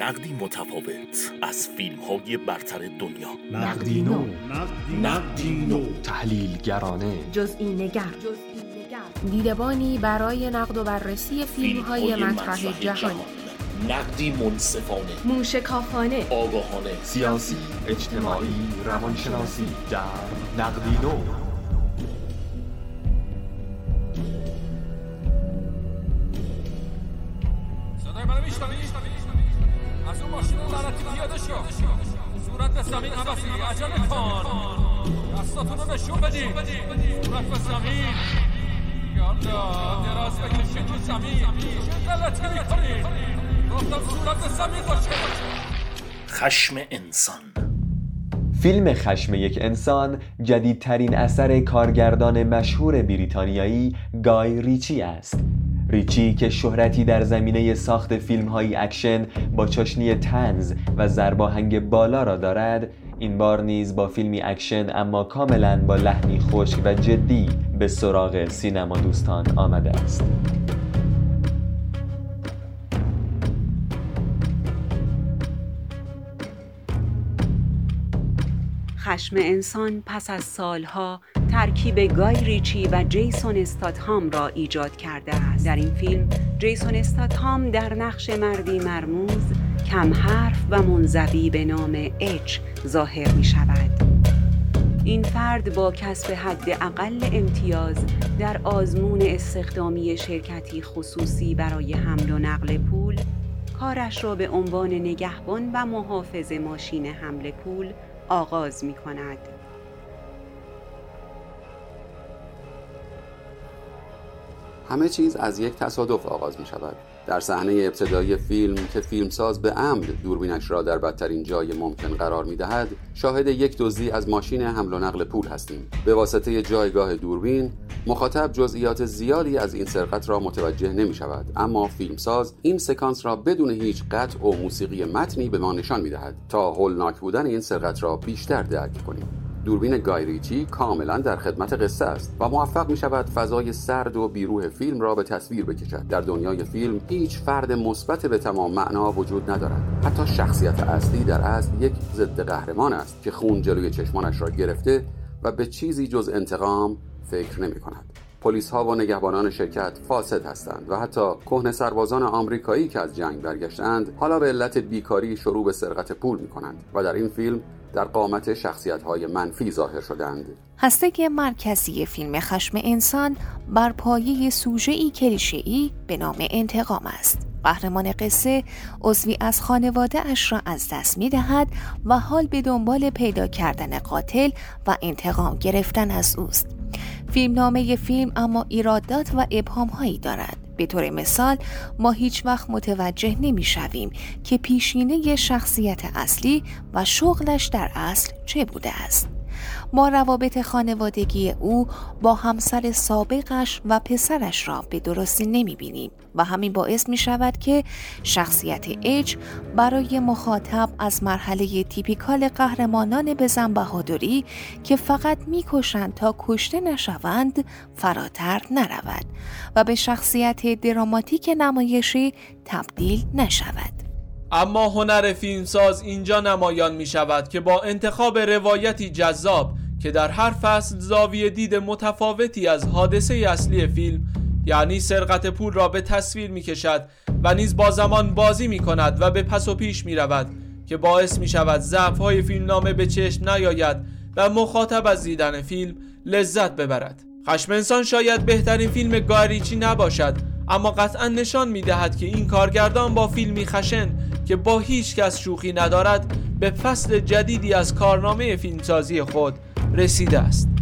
نقدی متفاوت از فیلم های برتر دنیا. نقدی نو. نقدی نو. تحلیلگرانه. جزئی نگر. دیدبانی برای نقد و بررسی فیلم های مطرح جهانی نقدی منصفانه. موشکافانه. آگاهانه. سیاسی اجتماعی روانشناسی. در نقدی نو. صدای منو اون ماشین لعنتی پیاده شو صورت به زمین عباسی. عجله کن دستاتون رو نشون بدی. صورت به زمین یالا دراز بکشید رو زمین چه غلطی می‌کنی گفتم صورت به زمین باشه. خشم انسان. فیلم خشم یک انسان جدیدترین اثر کارگردان مشهور بریتانیایی گای ریچی است. ریچی که شهرتی در زمینه ساخت فیلم های اکشن با چاشنی طنز و ضرباهنگ بالا را دارد این بار نیز با فیلمی اکشن اما کاملا با لحنی خشک و جدی به سراغ سینما دوستان آمده است. خشم انسان پس از سالها ترکیب گای ریچی و جیسون استاتهام را ایجاد کرده است در این فیلم جیسون استاتهام در نقش مردی مرموز کم حرف و منزوی به نام اچ ظاهر می شود این فرد با کسب حد اقل امتیاز در آزمون استخدامی شرکتی خصوصی برای حمل و نقل پول کارش را به عنوان نگهبان و محافظ ماشین حمل پول آغاز می کند. همه چیز از یک تصادف آغاز می شود. در صحنه ابتدایی فیلم که فیلمساز به عمد دوربینش را در بدترین جای ممکن قرار می دهد شاهد یک دزدی از ماشین حمل و نقل پول هستیم. به واسطه جایگاه دوربین مخاطب جزئیات زیادی از این سرقت را متوجه نمی شود اما فیلمساز این سکانس را بدون هیچ قطع و موسیقی متنی به ما نشان می دهد تا هولناک بودن این سرقت را بیشتر درک کنیم. دوربین گایریچی کاملا در خدمت قصه است و موفق می شود فضای سرد و بیروح فیلم را به تصویر بکشد. در دنیای فیلم هیچ فرد مثبت به تمام معنا وجود ندارد. حتی شخصیت اصلی در اصل یک ضد قهرمان است که خون جلوی چشمانش را گرفته و به چیزی جز انتقام فکر نمی کند پلیس ها و نگهبانان شرکت فاسد هستند و حتی کهنه سربازان آمریکایی که از جنگ برگشتند حالا به علت بیکاری شروع به سرقت پول می کنند و در این فیلم در قامت شخصیت های منفی ظاهر شدند هسته مرکزی فیلم خشم انسان بر پایه سوژه‌ای کلیشه‌ای به نام انتقام است. قهرمان قصه عضوی از خانواده اش را از دست می دهد و حال به دنبال پیدا کردن قاتل و انتقام گرفتن از اوست. فیلم نامه فیلم اما ایرادات و ابهام هایی دارد. به طور مثال ما هیچ وقت متوجه نمی شویم که پیشینه شخصیت اصلی و شغلش در اصل چه بوده است. ما روابط خانوادگی او با همسر سابقش و پسرش را به درستی نمی بینیم و همین باعث می شود که شخصیت اج برای مخاطب از مرحله تیپیکال قهرمانان بزن بهادری که فقط می کشند تا کشته نشوند فراتر نرود و به شخصیت دراماتیک نمایشی تبدیل نشود. اما هنر فیلمساز اینجا نمایان می شود که با انتخاب روایتی جذاب که در هر فصل زاویه دید متفاوتی از حادثه اصلی فیلم یعنی سرقت پول را به تصویر می کشد و نیز با زمان بازی می کند و به پس و پیش می رود که باعث می شود ضعف های فیلم نامه به چشم نیاید و مخاطب از دیدن فیلم لذت ببرد. خشم انسان شاید بهترین فیلم گاریچی نباشد اما قطعا نشان می دهد که این کارگردان با فیلمی خشن که با هیچ کس شوخی ندارد به فصل جدیدی از کارنامه فیلمسازی خود رسیده است.